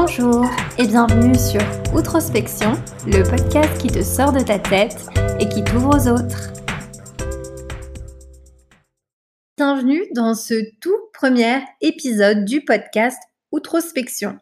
Bonjour et bienvenue sur Outrospection, le podcast qui te sort de ta tête et qui t'ouvre aux autres. Bienvenue dans ce tout premier épisode du podcast Outrospection.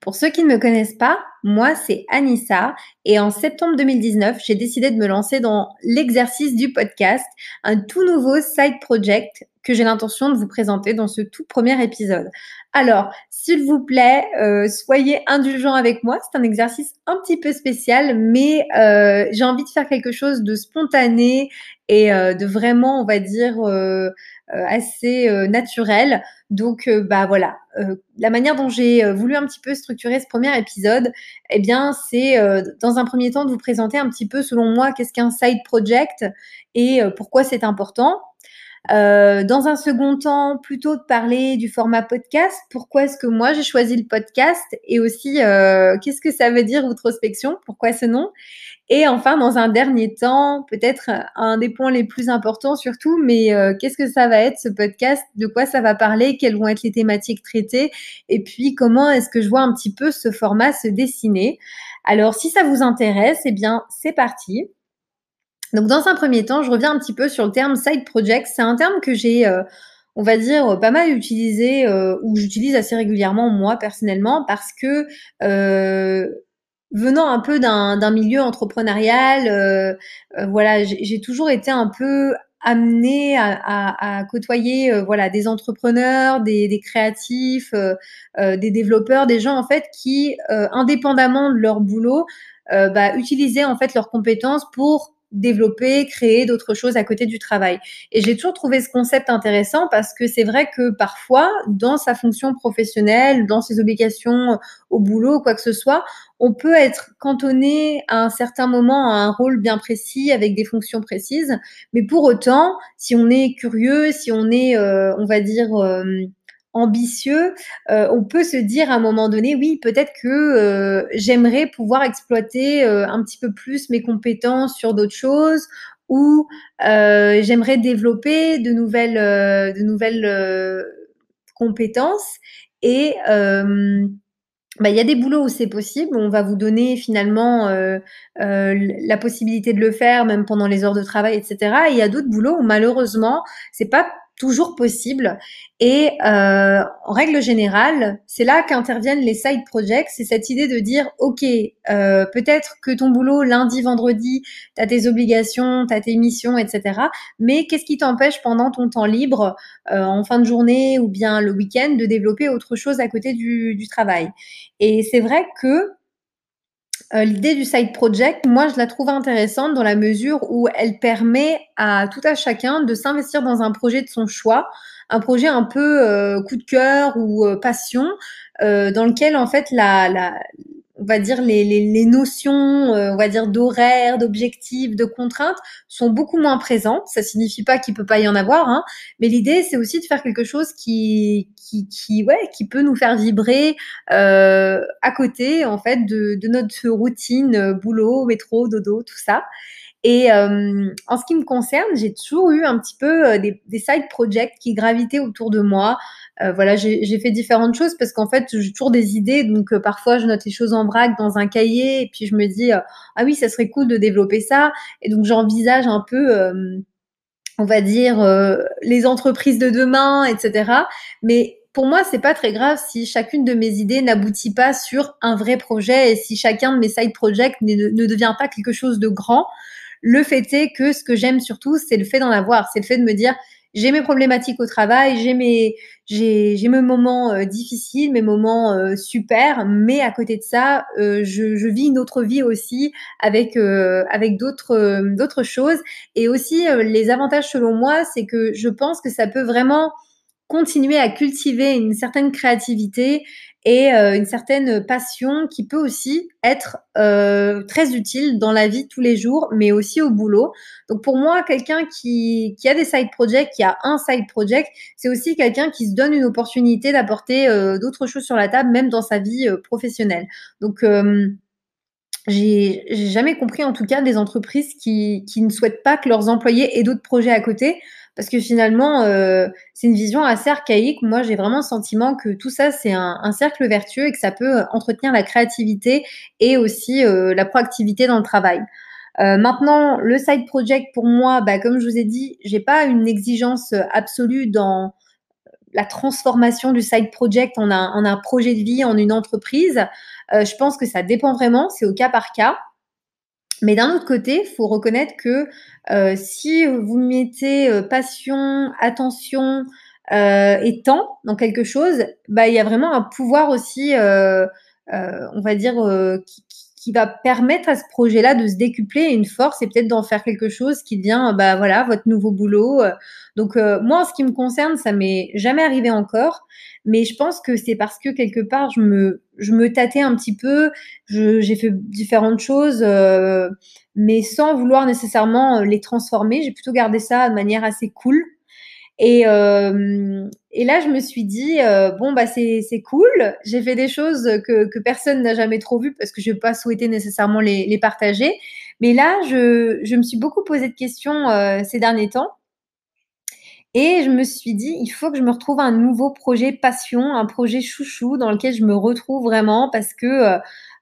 Pour ceux qui ne me connaissent pas, moi c'est Anissa et en septembre 2019, j'ai décidé de me lancer dans l'exercice du podcast, un tout nouveau side project que j'ai l'intention de vous présenter dans ce tout premier épisode. Alors, s'il vous plaît, euh, soyez indulgents avec moi. C'est un exercice un petit peu spécial, mais euh, j'ai envie de faire quelque chose de spontané et euh, de vraiment, on va dire, assez naturel. Donc, bah voilà, la manière dont j'ai voulu un petit peu structurer ce premier épisode, eh bien, c'est dans un premier temps de vous présenter un petit peu, selon moi, qu'est-ce qu'un side project et pourquoi c'est important. Euh, dans un second temps, plutôt de parler du format podcast. Pourquoi est-ce que moi j'ai choisi le podcast? Et aussi euh, qu'est-ce que ça veut dire outrospection? Pourquoi ce nom? Et enfin, dans un dernier temps, peut-être un des points les plus importants surtout, mais euh, qu'est-ce que ça va être ce podcast? De quoi ça va parler? Quelles vont être les thématiques traitées? Et puis comment est-ce que je vois un petit peu ce format se dessiner? Alors, si ça vous intéresse, eh bien, c'est parti. Donc, dans un premier temps, je reviens un petit peu sur le terme side project. C'est un terme que j'ai, euh, on va dire, pas mal utilisé euh, ou j'utilise assez régulièrement moi personnellement parce que euh, venant un peu d'un milieu entrepreneurial, voilà, j'ai toujours été un peu amenée à, côtoyer voilà des entrepreneurs, des, des créatifs, des développeurs, des gens en fait qui, indépendamment de leur boulot, bah, utilisaient en fait leurs compétences pour développer, créer d'autres choses à côté du travail. Et j'ai toujours trouvé ce concept intéressant parce que c'est vrai que parfois, dans sa fonction professionnelle, dans ses obligations au boulot, quoi que ce soit, on peut être cantonné à un certain moment à un rôle bien précis avec des fonctions précises. Mais pour autant, si on est curieux, si on est, euh, on va dire, euh, ambitieux, euh, on peut se dire à un moment donné, oui, peut-être que euh, j'aimerais pouvoir exploiter euh, un petit peu plus mes compétences sur d'autres choses ou j'aimerais développer de nouvelles, de nouvelles compétences. Et bah, il y a des boulots où c'est possible. On va vous donner finalement la possibilité de le faire, même pendant les heures de travail, etc. Et il y a d'autres boulots où malheureusement, c'est pas toujours possible. Et euh, en règle générale, c'est là qu'interviennent les side projects. C'est cette idée de dire, OK, euh, peut-être que ton boulot, lundi, vendredi, tu as tes obligations, tu as tes missions, etc. Mais qu'est-ce qui t'empêche pendant ton temps libre, euh, en fin de journée ou bien le week-end, de développer autre chose à côté du, du travail? Et c'est vrai que euh, l'idée du side project, moi, je la trouve intéressante dans la mesure où elle permet à tout à chacun de s'investir dans un projet de son choix, un projet un peu euh, coup de cœur ou euh, passion, dans lequel en fait la, la, on va dire les, les, les notions, euh, on va dire d'horaire, d'objectifs, de contraintes sont beaucoup moins présentes. Ça signifie pas qu'il peut pas y en avoir, hein, mais l'idée c'est aussi de faire quelque chose qui, qui, qui, ouais, qui peut nous faire vibrer euh, à côté en fait de, de notre routine, euh, boulot, métro, dodo, tout ça. Et euh, en ce qui me concerne, j'ai toujours eu un petit peu euh, des, side projects qui gravitaient autour de moi. Euh, voilà, j'ai fait différentes choses parce qu'en fait, j'ai toujours des idées. Donc, parfois, je note les choses en vrac dans un cahier et puis je me dis, ah oui, ça serait cool de développer ça. Et donc, j'envisage un peu, on va dire, les entreprises de demain, etc. Mais pour moi, c'est pas très grave si chacune de mes idées n'aboutit pas sur un vrai projet et si chacun de mes side projects ne devient pas quelque chose de grand. Le fait est que ce que j'aime surtout, c'est le fait d'en avoir, c'est le fait de me dire j'ai mes problématiques au travail, j'ai mes moments euh, difficiles, mes moments euh, super, mais à côté de ça, euh, je, vis une autre vie aussi avec avec d'autres d'autres choses. Et aussi les avantages selon moi, c'est que je pense que ça peut vraiment continuer à cultiver une certaine créativité et euh, une certaine passion qui peut aussi être euh, très utile dans la vie tous les jours, mais aussi au boulot. Donc pour moi, quelqu'un qui, a des side projects, qui a un side project, c'est aussi quelqu'un qui se donne une opportunité d'apporter euh, d'autres choses sur la table, même dans sa vie professionnelle. Donc j'ai jamais compris en tout cas des entreprises qui, qui ne souhaitent pas que leurs employés aient d'autres projets à côté parce que finalement, euh, c'est une vision assez archaïque. Moi, j'ai vraiment le sentiment que tout ça, c'est un, un, cercle vertueux et que ça peut entretenir la créativité et aussi euh, la proactivité dans le travail. Euh, maintenant, le side project, pour moi, bah, comme je vous ai dit, j'ai pas une exigence absolue dans la transformation du side project en un, projet de vie, en une entreprise. Euh, je pense que ça dépend vraiment, c'est au cas par cas. Mais d'un autre côté, il faut reconnaître que euh, si vous mettez euh, passion, attention et temps dans quelque chose, bah, il y a vraiment un pouvoir aussi, on va dire, qui, qui, va permettre à ce projet-là de se décupler une force et peut-être d'en faire quelque chose qui devient, bah voilà, votre nouveau boulot. Donc moi, en ce qui me concerne, ça m'est jamais arrivé encore, mais je pense que c'est parce que quelque part, je me je me tâtais un petit peu, j'ai fait différentes choses, euh, mais sans vouloir nécessairement euh, les transformer. J'ai plutôt gardé ça de manière assez cool. Et, euh, et là, je me suis dit, euh, bon, bah, c'est cool. J'ai fait des choses que, que personne n'a jamais trop vues parce que je n'ai pas souhaité nécessairement les, les, partager. Mais là, je, je, me suis beaucoup posé de questions euh, ces derniers temps. Et je me suis dit, il faut que je me retrouve un nouveau projet passion, un projet chouchou dans lequel je me retrouve vraiment parce que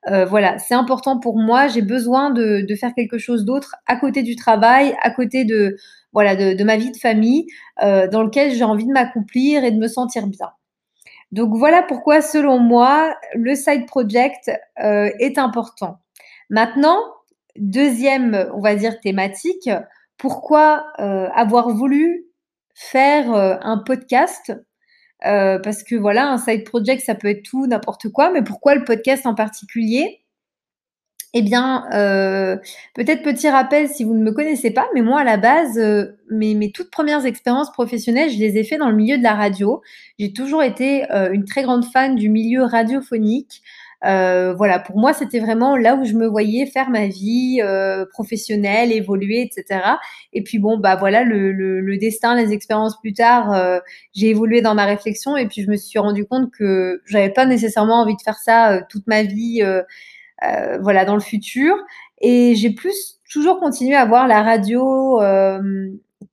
euh, voilà, c'est important pour moi. J'ai besoin de, faire quelque chose d'autre à côté du travail, à côté de voilà de, ma vie de famille, euh, dans lequel j'ai envie de m'accomplir et de me sentir bien. Donc voilà pourquoi, selon moi, le side project euh, est important. Maintenant, deuxième, on va dire thématique, pourquoi avoir voulu faire un podcast euh, parce que voilà, un side project, ça peut être tout, n'importe quoi, mais pourquoi le podcast en particulier? Eh bien, euh, peut-être petit rappel si vous ne me connaissez pas, mais moi à la base, euh, mes, toutes premières expériences professionnelles, je les ai fait dans le milieu de la radio. J'ai toujours été une très grande fan du milieu radiophonique. Euh, voilà, pour moi, c'était vraiment là où je me voyais faire ma vie euh, professionnelle, évoluer, etc. Et puis bon, bah voilà, le, le, le destin, les expériences plus tard, euh, j'ai évolué dans ma réflexion et puis je me suis rendu compte que j'avais pas nécessairement envie de faire ça euh, toute ma vie, euh, euh, voilà, dans le futur. Et j'ai plus toujours continué à voir la radio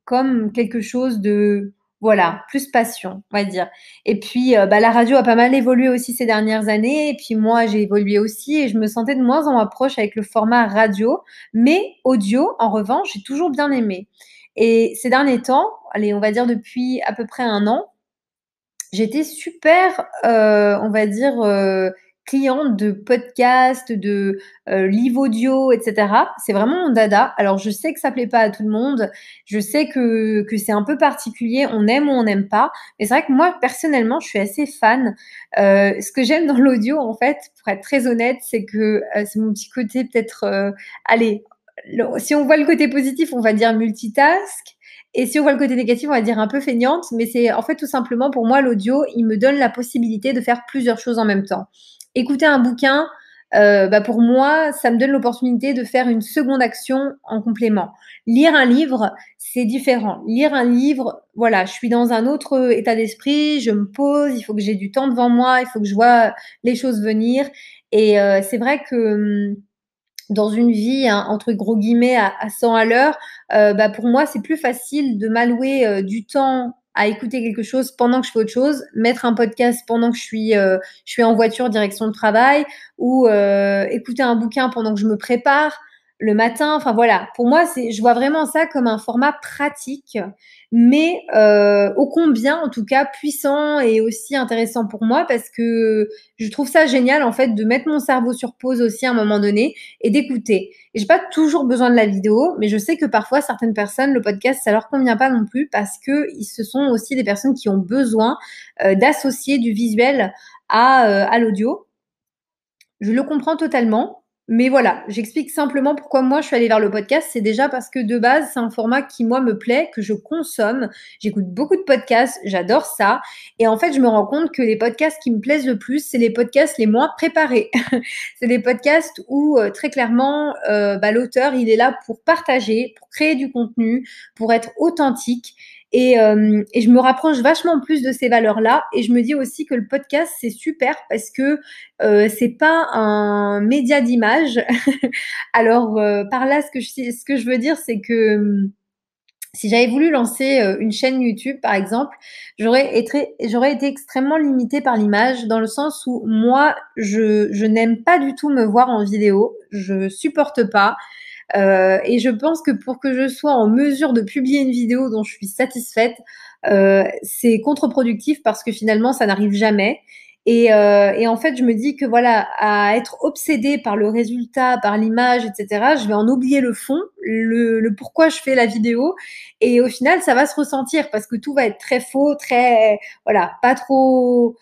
comme quelque chose de voilà, plus passion, on va dire. Et puis, euh, bah, la radio a pas mal évolué aussi ces dernières années. Et puis, moi, j'ai évolué aussi et je me sentais de moins en moins proche avec le format radio. Mais audio, en revanche, j'ai toujours bien aimé. Et ces derniers temps, allez, on va dire depuis à peu près un an, j'étais super, euh, on va dire, euh, cliente de podcasts, de euh, livres audio, etc. C'est vraiment mon dada. Alors je sais que ça plaît pas à tout le monde, je sais que, que c'est un peu particulier, on aime ou on n'aime pas, mais c'est vrai que moi personnellement je suis assez fan. Euh, ce que j'aime dans l'audio en fait, pour être très honnête, c'est que euh, c'est mon petit côté peut-être, euh, allez, le, si on voit le côté positif, on va dire multitask. Et si on voit le côté négatif, on va dire un peu feignante, mais c'est en fait tout simplement pour moi l'audio, il me donne la possibilité de faire plusieurs choses en même temps écouter un bouquin, euh, bah pour moi, ça me donne l'opportunité de faire une seconde action en complément. Lire un livre, c'est différent. Lire un livre, voilà, je suis dans un autre état d'esprit, je me pose, il faut que j'ai du temps devant moi, il faut que je vois les choses venir. Et euh, c'est vrai que hum, dans une vie hein, entre gros guillemets à, à 100 à l'heure, euh, bah pour moi c'est plus facile de m'allouer du temps à écouter quelque chose pendant que je fais autre chose, mettre un podcast pendant que je suis, euh, je suis en voiture direction de travail, ou euh, écouter un bouquin pendant que je me prépare le matin. Enfin voilà, pour moi, c'est, je vois vraiment ça comme un format pratique, mais euh, ô combien, en tout cas, puissant et aussi intéressant pour moi parce que je trouve ça génial en fait de mettre mon cerveau sur pause aussi à un moment donné et d'écouter. Et j'ai pas toujours besoin de la vidéo, mais je sais que parfois certaines personnes, le podcast, ça leur convient pas non plus parce que ce sont aussi des personnes qui ont besoin euh, d'associer du visuel euh, à l'audio. Je le comprends totalement. Mais voilà, j'explique simplement pourquoi moi je suis allée vers le podcast. C'est déjà parce que de base, c'est un format qui moi me plaît, que je consomme. J'écoute beaucoup de podcasts, j'adore ça. Et en fait, je me rends compte que les podcasts qui me plaisent le plus, c'est les podcasts les moins préparés. c'est des podcasts où euh, très clairement, euh, bah, l'auteur, il est là pour partager, pour créer du contenu, pour être authentique. Et, euh, et je me rapproche vachement plus de ces valeurs-là. Et je me dis aussi que le podcast, c'est super parce que euh, c'est pas un média d'image. Alors, euh, par là, ce que je, ce que je veux dire, c'est que si j'avais voulu lancer euh, une chaîne YouTube, par exemple, j'aurais été, j'aurais été extrêmement limitée par l'image, dans le sens où moi, je, je n'aime pas du tout me voir en vidéo, je supporte pas. Euh, et je pense que pour que je sois en mesure de publier une vidéo dont je suis satisfaite, euh, c'est contre-productif parce que finalement, ça n'arrive jamais. Et, euh, et, en fait, je me dis que voilà, à être obsédée par le résultat, par l'image, etc., je vais en oublier le fond, le, pourquoi je fais la vidéo. Et au final, ça va se ressentir parce que tout va être très faux, très, voilà, pas trop,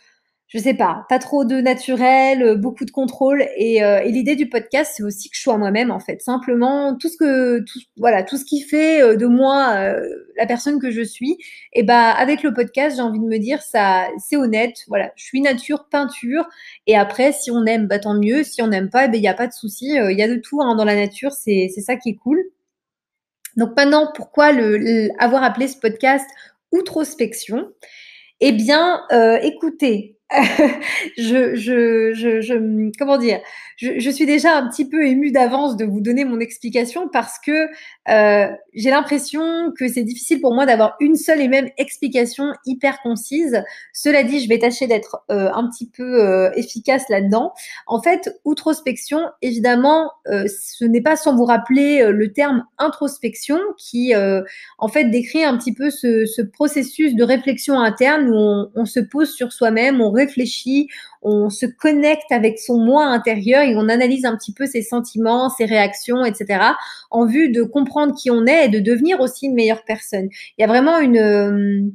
je sais pas, pas trop de naturel, euh, beaucoup de contrôle. Et, euh, et l'idée du podcast, c'est aussi que je sois moi-même, en fait. Simplement, tout ce que, tout, voilà, tout ce qui fait euh, de moi la personne que je suis. Et bah, avec le podcast, j'ai envie de me dire, ça, c'est honnête. Voilà, je suis nature, peinture. Et après, si on aime, bah, tant mieux. Si on n'aime pas, il ben, n'y a pas de souci. Il y a de tout hein, dans la nature. C'est, ça qui est cool. Donc maintenant, pourquoi le, avoir appelé ce podcast Outrospection Eh bien, euh, écoutez, je, je, je, je, comment dire, je, suis déjà un petit peu émue d'avance de vous donner mon explication parce que euh, j'ai l'impression que c'est difficile pour moi d'avoir une seule et même explication hyper concise. Cela dit, je vais tâcher d'être euh, un petit peu euh, efficace là-dedans. En fait, outrospection, évidemment, ce n'est pas sans vous rappeler le terme introspection qui, en fait, décrit un petit peu ce, ce processus de réflexion interne où on, on se pose sur soi-même, on réfléchit, on se connecte avec son moi intérieur et on analyse un petit peu ses sentiments, ses réactions, etc. en vue de comprendre qui on est et de devenir aussi une meilleure personne. Il y a vraiment une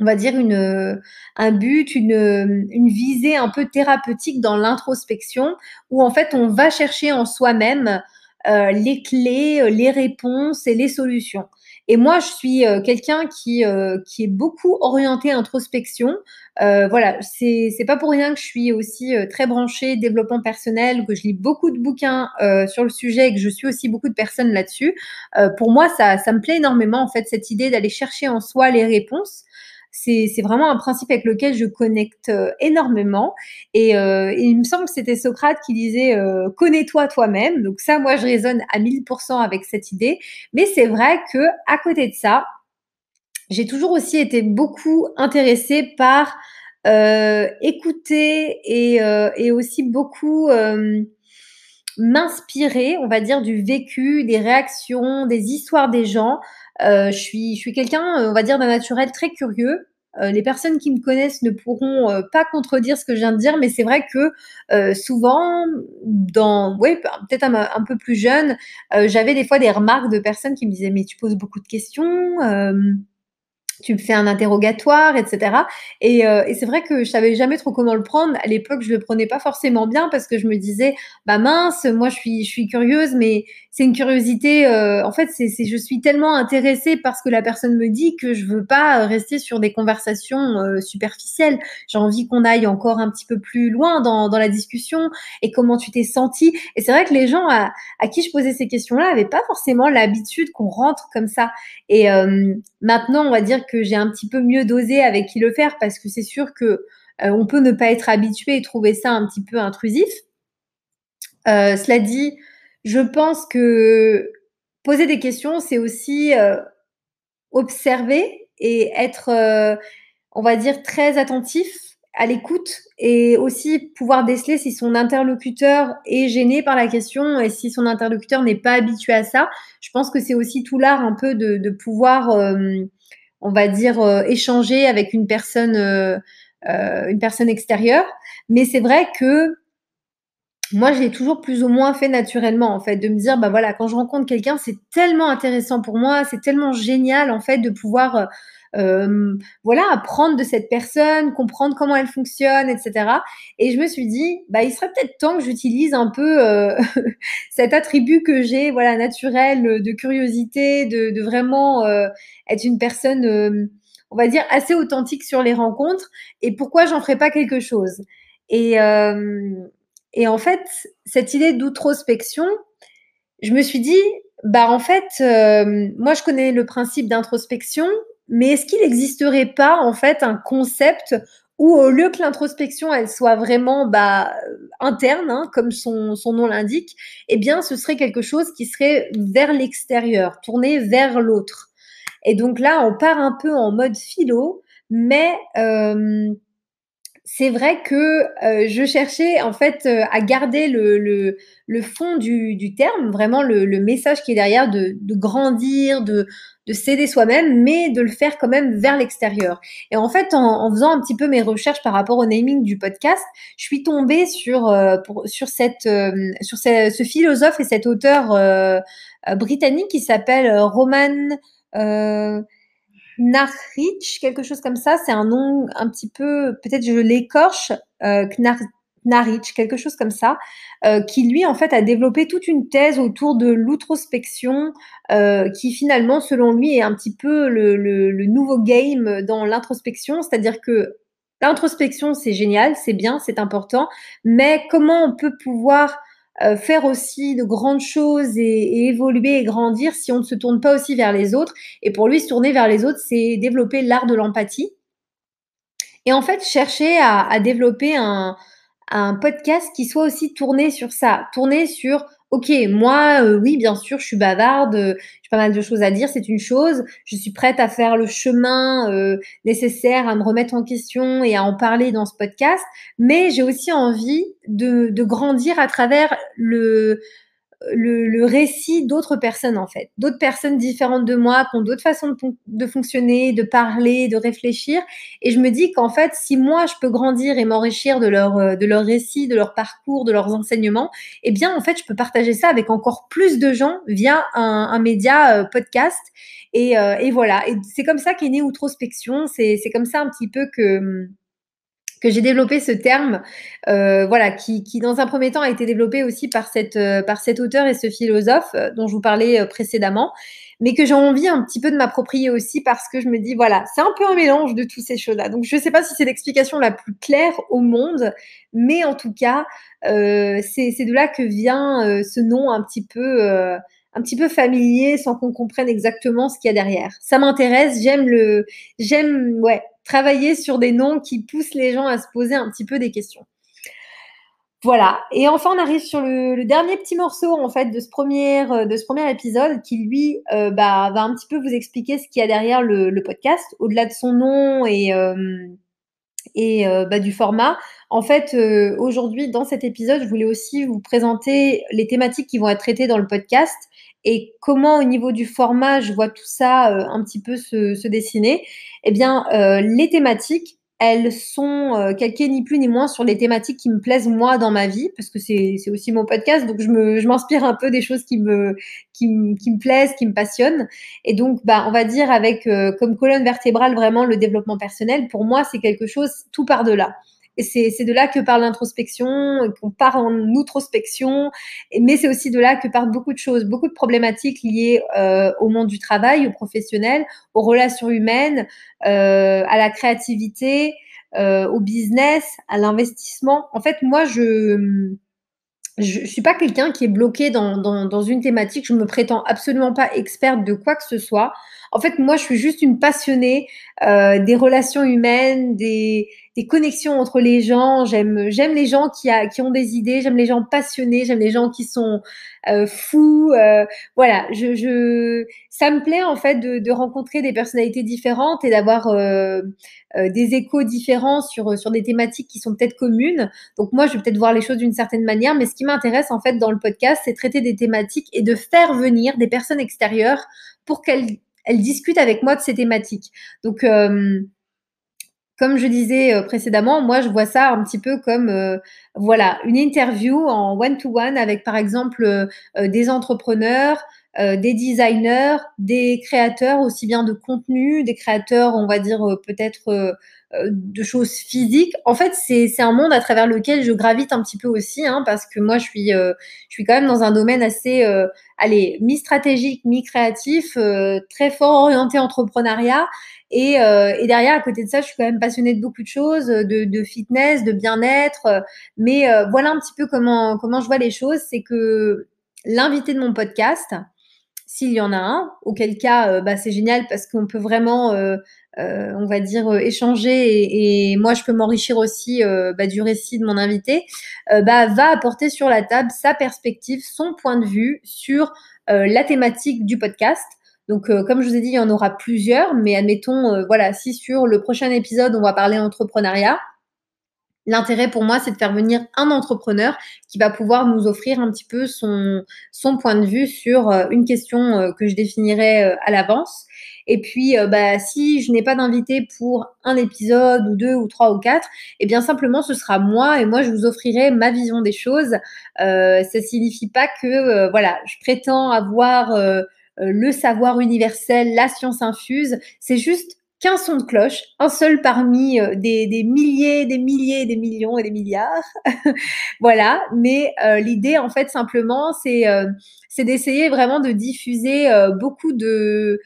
on va dire une, un but, une, une visée un peu thérapeutique dans l'introspection, où en fait on va chercher en soi-même euh, les clés, les réponses et les solutions. Et moi, je suis euh, quelqu'un qui, euh, qui est beaucoup orienté introspection. Euh, voilà, c'est pas pour rien que je suis aussi très branchée développement personnel, que je lis beaucoup de bouquins sur le sujet et que je suis aussi beaucoup de personnes là-dessus. pour moi, ça ça me plaît énormément en fait cette idée d'aller chercher en soi les réponses c'est vraiment un principe avec lequel je connecte euh, énormément. Et, euh, il me semble que c'était Socrate qui disait euh, connais-toi toi-même. Donc ça, moi, je résonne à 1000% avec cette idée. Mais c'est vrai que à côté de ça, j'ai toujours aussi été beaucoup intéressée par écouter et, et, aussi beaucoup m'inspirer, on va dire, du vécu, des réactions, des histoires des gens. Euh, je suis, je suis quelqu'un, on va dire, d'un naturel très curieux. Euh, les personnes qui me connaissent ne pourront euh, pas contredire ce que je viens de dire, mais c'est vrai que euh, souvent, dans, peut-être un, peu plus jeune, euh, j'avais des fois des remarques de personnes qui me disaient mais tu poses beaucoup de questions tu me fais un interrogatoire, etc. Et, euh, et c'est vrai que je savais jamais trop comment le prendre. À l'époque, je le prenais pas forcément bien parce que je me disais, bah mince, moi je suis, je suis curieuse, mais c'est une curiosité. Euh, en fait, c'est, je suis tellement intéressée par ce que la personne me dit que je veux pas rester sur des conversations euh, superficielles. J'ai envie qu'on aille encore un petit peu plus loin dans, dans la discussion et comment tu t'es senti. Et c'est vrai que les gens à, à qui je posais ces questions-là avaient pas forcément l'habitude qu'on rentre comme ça. Et euh, maintenant, on va dire que j'ai un petit peu mieux dosé avec qui le faire parce que c'est sûr que euh, on peut ne pas être habitué et trouver ça un petit peu intrusif. Euh, cela dit, je pense que poser des questions, c'est aussi euh, observer et être, on va dire, très attentif à l'écoute et aussi pouvoir déceler si son interlocuteur est gêné par la question et si son interlocuteur n'est pas habitué à ça. Je pense que c'est aussi tout l'art un peu de, pouvoir on va dire, euh, échanger avec une personne, euh, euh, une personne extérieure. Mais c'est vrai que moi, j'ai toujours plus ou moins fait naturellement, en fait, de me dire, bah voilà, quand je rencontre quelqu'un, c'est tellement intéressant pour moi, c'est tellement génial, en fait, de pouvoir euh, voilà, apprendre de cette personne, comprendre comment elle fonctionne, etc. Et je me suis dit, bah, il serait peut-être temps que j'utilise un peu euh, cet attribut que j'ai, voilà, naturel, de curiosité, de, de vraiment euh, être une personne, euh, on va dire, assez authentique sur les rencontres. Et pourquoi j'en ferais pas quelque chose? Et, euh, et en fait, cette idée d'outrospection, je me suis dit, bah en fait, moi je connais le principe d'introspection, mais est-ce qu'il n'existerait pas en fait un concept où au lieu que l'introspection elle soit vraiment bah, interne, hein, comme son, son nom l'indique, eh bien ce serait quelque chose qui serait vers l'extérieur, tourné vers l'autre. Et donc là, on part un peu en mode philo, mais euh, c'est vrai que euh, je cherchais en fait euh, à garder le, le, le fond du, du, terme, vraiment le, le, message qui est derrière de, de grandir, de, de s'aider soi-même, mais de le faire quand même vers l'extérieur. Et en fait, en, en, faisant un petit peu mes recherches par rapport au naming du podcast, je suis tombée sur euh, pour, sur cette sur ce, ce, philosophe et cet auteur britannique qui s'appelle Roman Knarich, quelque chose comme ça. C'est un nom un petit peu, peut-être je l'écorche, euh, quelque chose comme ça, euh, qui lui en fait a développé toute une thèse autour de l'outrospection, euh, qui finalement, selon lui, est un petit peu le, le, le nouveau game dans l'introspection, c'est-à-dire que l'introspection c'est génial, c'est bien, c'est important, mais comment on peut pouvoir euh, faire aussi de grandes choses et, évoluer et grandir si on ne se tourne pas aussi vers les autres. Et pour lui, se tourner vers les autres, c'est développer l'art de l'empathie. Et en fait, chercher à, développer un, podcast qui soit aussi tourné sur ça, tourné sur ok, moi, euh, oui, bien sûr, je suis bavarde, euh, j'ai pas mal de choses à dire, c'est une chose. Je suis prête à faire le chemin euh, nécessaire, à me remettre en question et à en parler dans ce podcast. Mais j'ai aussi envie de, de grandir à travers le, le, le récit d'autres personnes en fait, d'autres personnes différentes de moi, qui ont d'autres façons de, de, fonctionner, de parler, de réfléchir. Et je me dis qu'en fait, si moi je peux grandir et m'enrichir de leur euh, de leur récit, de leur parcours, de leurs enseignements, eh bien en fait, je peux partager ça avec encore plus de gens via un, un média euh, podcast. Et, euh, et, voilà. Et c'est comme ça qu'est née Outrospection. C'est c'est comme ça un petit peu que que j'ai développé ce terme, euh, voilà, qui, qui, dans un premier temps a été développé aussi par cette euh, par cet auteur et ce philosophe euh, dont je vous parlais précédemment, mais que j'ai envie un petit peu de m'approprier aussi parce que je me dis voilà, c'est un peu un mélange de toutes ces choses-là. Donc je ne sais pas si c'est l'explication la plus claire au monde, mais en tout cas, c'est de là que vient ce nom un petit peu un petit peu familier sans qu'on comprenne exactement ce qu'il y a derrière. Ça m'intéresse, j'aime le j'aime ouais, travailler sur des noms qui poussent les gens à se poser un petit peu des questions. Voilà. Et enfin, on arrive sur le, dernier petit morceau en fait de ce premier premier épisode qui lui euh, bah, va un petit peu vous expliquer ce qu'il y a derrière le, podcast, au-delà de son nom et euh, euh, bah, du format. En fait, euh, aujourd'hui, dans cet épisode, je voulais aussi vous présenter les thématiques qui vont être traitées dans le podcast et comment, au niveau du format, je vois tout ça euh, un petit peu se, dessiner. Eh bien, les thématiques, elles sont euh, calquées ni plus ni moins sur les thématiques qui me plaisent moi dans ma vie, parce que c'est aussi mon podcast, donc je je m'inspire un peu des choses qui me qui, qui me plaisent, qui me passionnent, et donc bah on va dire avec euh, comme colonne vertébrale vraiment le développement personnel. Pour moi, c'est quelque chose tout par delà. Et c'est de là que parle l'introspection, qu'on part en outrospection, mais c'est aussi de là que partent beaucoup de choses, beaucoup de problématiques liées euh, au monde du travail, au professionnel, aux relations humaines, euh, à la créativité, euh, au business, à l'investissement. En fait, moi, je je, suis pas quelqu'un qui est bloqué dans, dans, une thématique. Je me prétends absolument pas experte de quoi que ce soit. En fait, moi, je suis juste une passionnée euh, des relations humaines, des, des connexions entre les gens. J'aime, j'aime les gens qui, a, qui ont des idées. J'aime les gens passionnés. J'aime les gens qui sont euh, fous. Euh, voilà, je, je, ça me plaît en fait de, de rencontrer des personnalités différentes et d'avoir euh, euh, des échos différents sur sur des thématiques qui sont peut-être communes. Donc moi, je vais peut-être voir les choses d'une certaine manière, mais ce qui m'intéresse en fait dans le podcast, c'est traiter des thématiques et de faire venir des personnes extérieures pour qu'elles elle discute avec moi de ces thématiques. Donc, euh, comme je disais euh, précédemment, moi, je vois ça un petit peu comme, euh, voilà, une interview en one-to-one avec, par exemple, des entrepreneurs, euh, des designers, des créateurs aussi bien de contenu, des créateurs, on va dire, peut-être de choses physiques. En fait, c'est un monde à travers lequel je gravite un petit peu aussi, hein, parce que moi, je suis, je suis quand même dans un domaine assez allez, mi-stratégique, mi-créatif, euh, très fort orienté entrepreneuriat. Et, euh, et, derrière, à côté de ça, je suis quand même passionnée de beaucoup de choses, de, de fitness, de bien-être. Mais euh, voilà un petit peu comment, comment je vois les choses. C'est que l'invité de mon podcast, s'il y en a un, auquel cas, bah, c'est génial parce qu'on peut vraiment, on va dire, échanger et, moi, je peux m'enrichir aussi bah, du récit de mon invité, bah, va apporter sur la table sa perspective, son point de vue sur la thématique du podcast. Donc, euh, comme je vous ai dit, il y en aura plusieurs, mais admettons, euh, voilà, si sur le prochain épisode, on va parler entrepreneuriat, L'intérêt pour moi, c'est de faire venir un entrepreneur qui va pouvoir nous offrir un petit peu son, son point de vue sur euh, une question que je définirai à l'avance. Et puis, bah, si je n'ai pas d'invité pour un épisode ou deux ou trois ou quatre, eh bien simplement ce sera moi et moi je vous offrirai ma vision des choses. Euh, ça signifie pas que voilà, je prétends avoir euh, le savoir universel, la science infuse. C'est juste qu'un son de cloche, un seul parmi euh, des, milliers, des milliers, des millions et des milliards. voilà, mais euh, l'idée en fait simplement c'est c'est d'essayer vraiment de diffuser beaucoup de,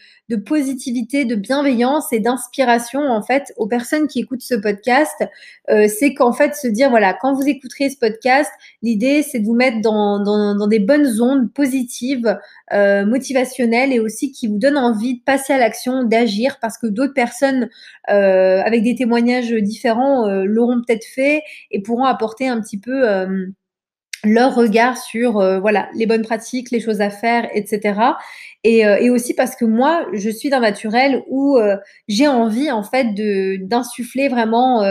positivité, de bienveillance et d'inspiration en fait aux personnes qui écoutent ce podcast. c'est qu'en fait se dire voilà quand vous écouterez ce podcast, l'idée c'est de vous mettre dans, dans des bonnes ondes positives, motivationnelles et aussi qui vous donnent envie de passer à l'action, d'agir parce que d'autres personnes euh, avec des témoignages différents euh, l'auront peut-être fait et pourront apporter un petit peu euh, leur regard sur voilà les bonnes pratiques, les choses à faire, etc. Et, aussi parce que moi, je suis d'un naturel où j'ai envie en fait d'insuffler vraiment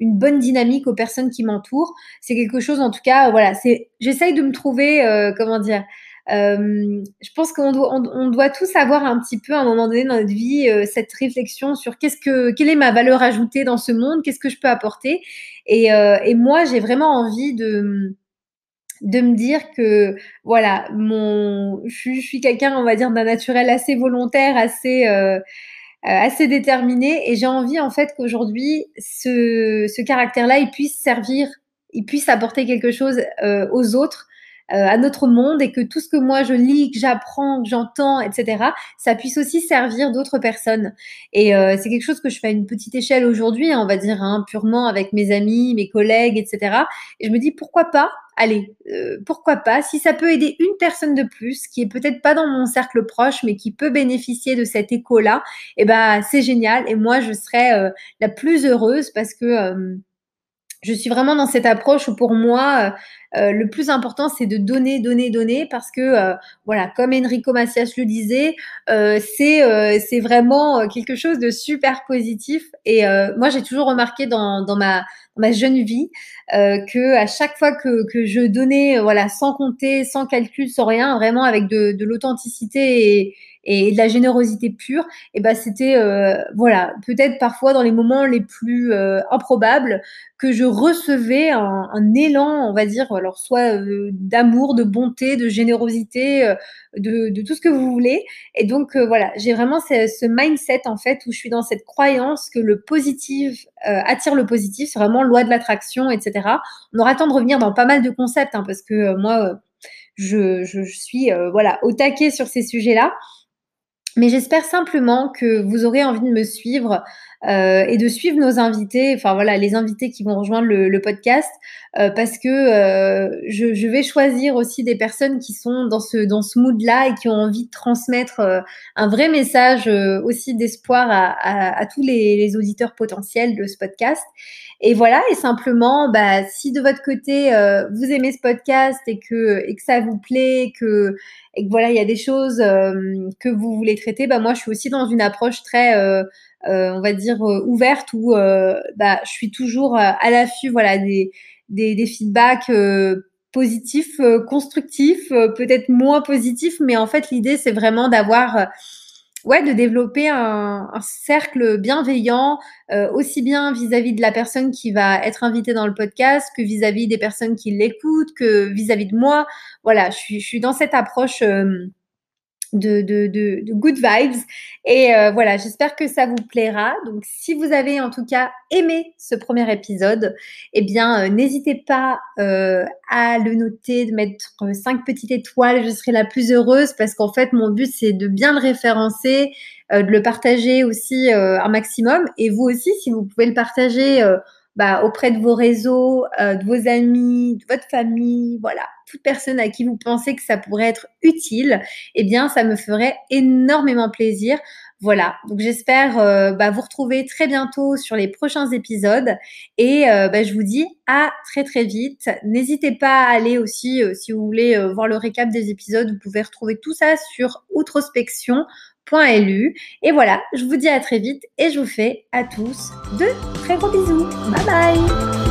une bonne dynamique aux personnes qui m'entourent. C'est quelque chose, en tout cas, voilà, c'est j'essaye de me trouver, comment dire, euh, je pense qu'on doit, on, doit tous avoir un petit peu à un moment donné dans notre vie euh, cette réflexion sur qu'est-ce que, quelle est ma valeur ajoutée dans ce monde, qu'est-ce que je peux apporter. Et, euh, moi, j'ai vraiment envie de de me dire que voilà mon je, suis quelqu'un on va dire d'un naturel assez volontaire assez assez déterminé et j'ai envie en fait qu'aujourd'hui ce, ce caractère là il puisse servir il puisse apporter quelque chose aux autres à notre monde et que tout ce que moi je lis, que j'apprends, que j'entends, etc., ça puisse aussi servir d'autres personnes. Et euh, c'est quelque chose que je fais à une petite échelle aujourd'hui, hein, on va dire hein, purement avec mes amis, mes collègues, etc. Et je me dis pourquoi pas allez, euh, pourquoi pas, si ça peut aider une personne de plus qui est peut-être pas dans mon cercle proche, mais qui peut bénéficier de cet écho-là, eh ben c'est génial. Et moi, je serais la plus heureuse parce que je suis vraiment dans cette approche où pour moi, euh, le plus important, c'est de donner, donner, donner, parce que, euh, voilà, comme Enrico Macias le disait, euh, c'est c'est vraiment quelque chose de super positif. Et moi, j'ai toujours remarqué dans, dans ma ma jeune vie que à chaque fois que, que je donnais, voilà, sans compter, sans calcul, sans rien, vraiment avec de, de l'authenticité et de la générosité pure, et ben c'était euh, voilà peut-être parfois dans les moments les plus euh, improbables que je recevais un, un, élan, on va dire, alors soit euh, d'amour, de bonté, de générosité, de, de, tout ce que vous voulez. Et donc voilà, j'ai vraiment ce, ce, mindset en fait où je suis dans cette croyance que le positif attire le positif, c'est vraiment loi de l'attraction, etc. On aura le temps de revenir dans pas mal de concepts hein, parce que moi je, je, je, suis voilà au taquet sur ces sujets-là. Mais j'espère simplement que vous aurez envie de me suivre euh, et de suivre nos invités, enfin voilà, les invités qui vont rejoindre le, podcast, euh, parce que euh, je, je, vais choisir aussi des personnes qui sont dans ce dans ce mood-là et qui ont envie de transmettre un vrai message aussi d'espoir à, à, à, tous les, les, auditeurs potentiels de ce podcast. Et voilà, et simplement, bah, si de votre côté vous aimez ce podcast et que et que ça vous plaît, que et que voilà, il y a des choses que vous voulez traiter, bah moi je suis aussi dans une approche très euh, on va dire euh, ouverte où euh, bah, je suis toujours à l'affût voilà des, des, des feedbacks positifs, constructifs, peut-être moins positifs, mais en fait l'idée c'est vraiment d'avoir ouais, de développer un, un cercle bienveillant, euh, aussi bien vis-à-vis de la personne qui va être invitée dans le podcast que vis-à-vis des personnes qui l'écoutent, que vis-à-vis de moi. Voilà, je suis, je suis dans cette approche de, de, de, good vibes. Et euh, voilà, j'espère que ça vous plaira. Donc, si vous avez en tout cas aimé ce premier épisode, eh bien, euh, n'hésitez pas euh, à le noter, de mettre cinq petites étoiles. Je serai la plus heureuse parce qu'en fait, mon but, c'est de bien le référencer, de le partager aussi un maximum. Et vous aussi, si vous pouvez le partager bah, auprès de vos réseaux, euh, de vos amis, de votre famille, voilà, toute personne à qui vous pensez que ça pourrait être utile, eh bien, ça me ferait énormément plaisir. Voilà, donc j'espère euh, bah, vous retrouver très bientôt sur les prochains épisodes et euh, bah, je vous dis à très très vite. N'hésitez pas à aller aussi, si vous voulez voir le récap des épisodes, vous pouvez retrouver tout ça sur Et voilà, je vous dis à très vite et je vous fais à tous de très gros bisous. Bye bye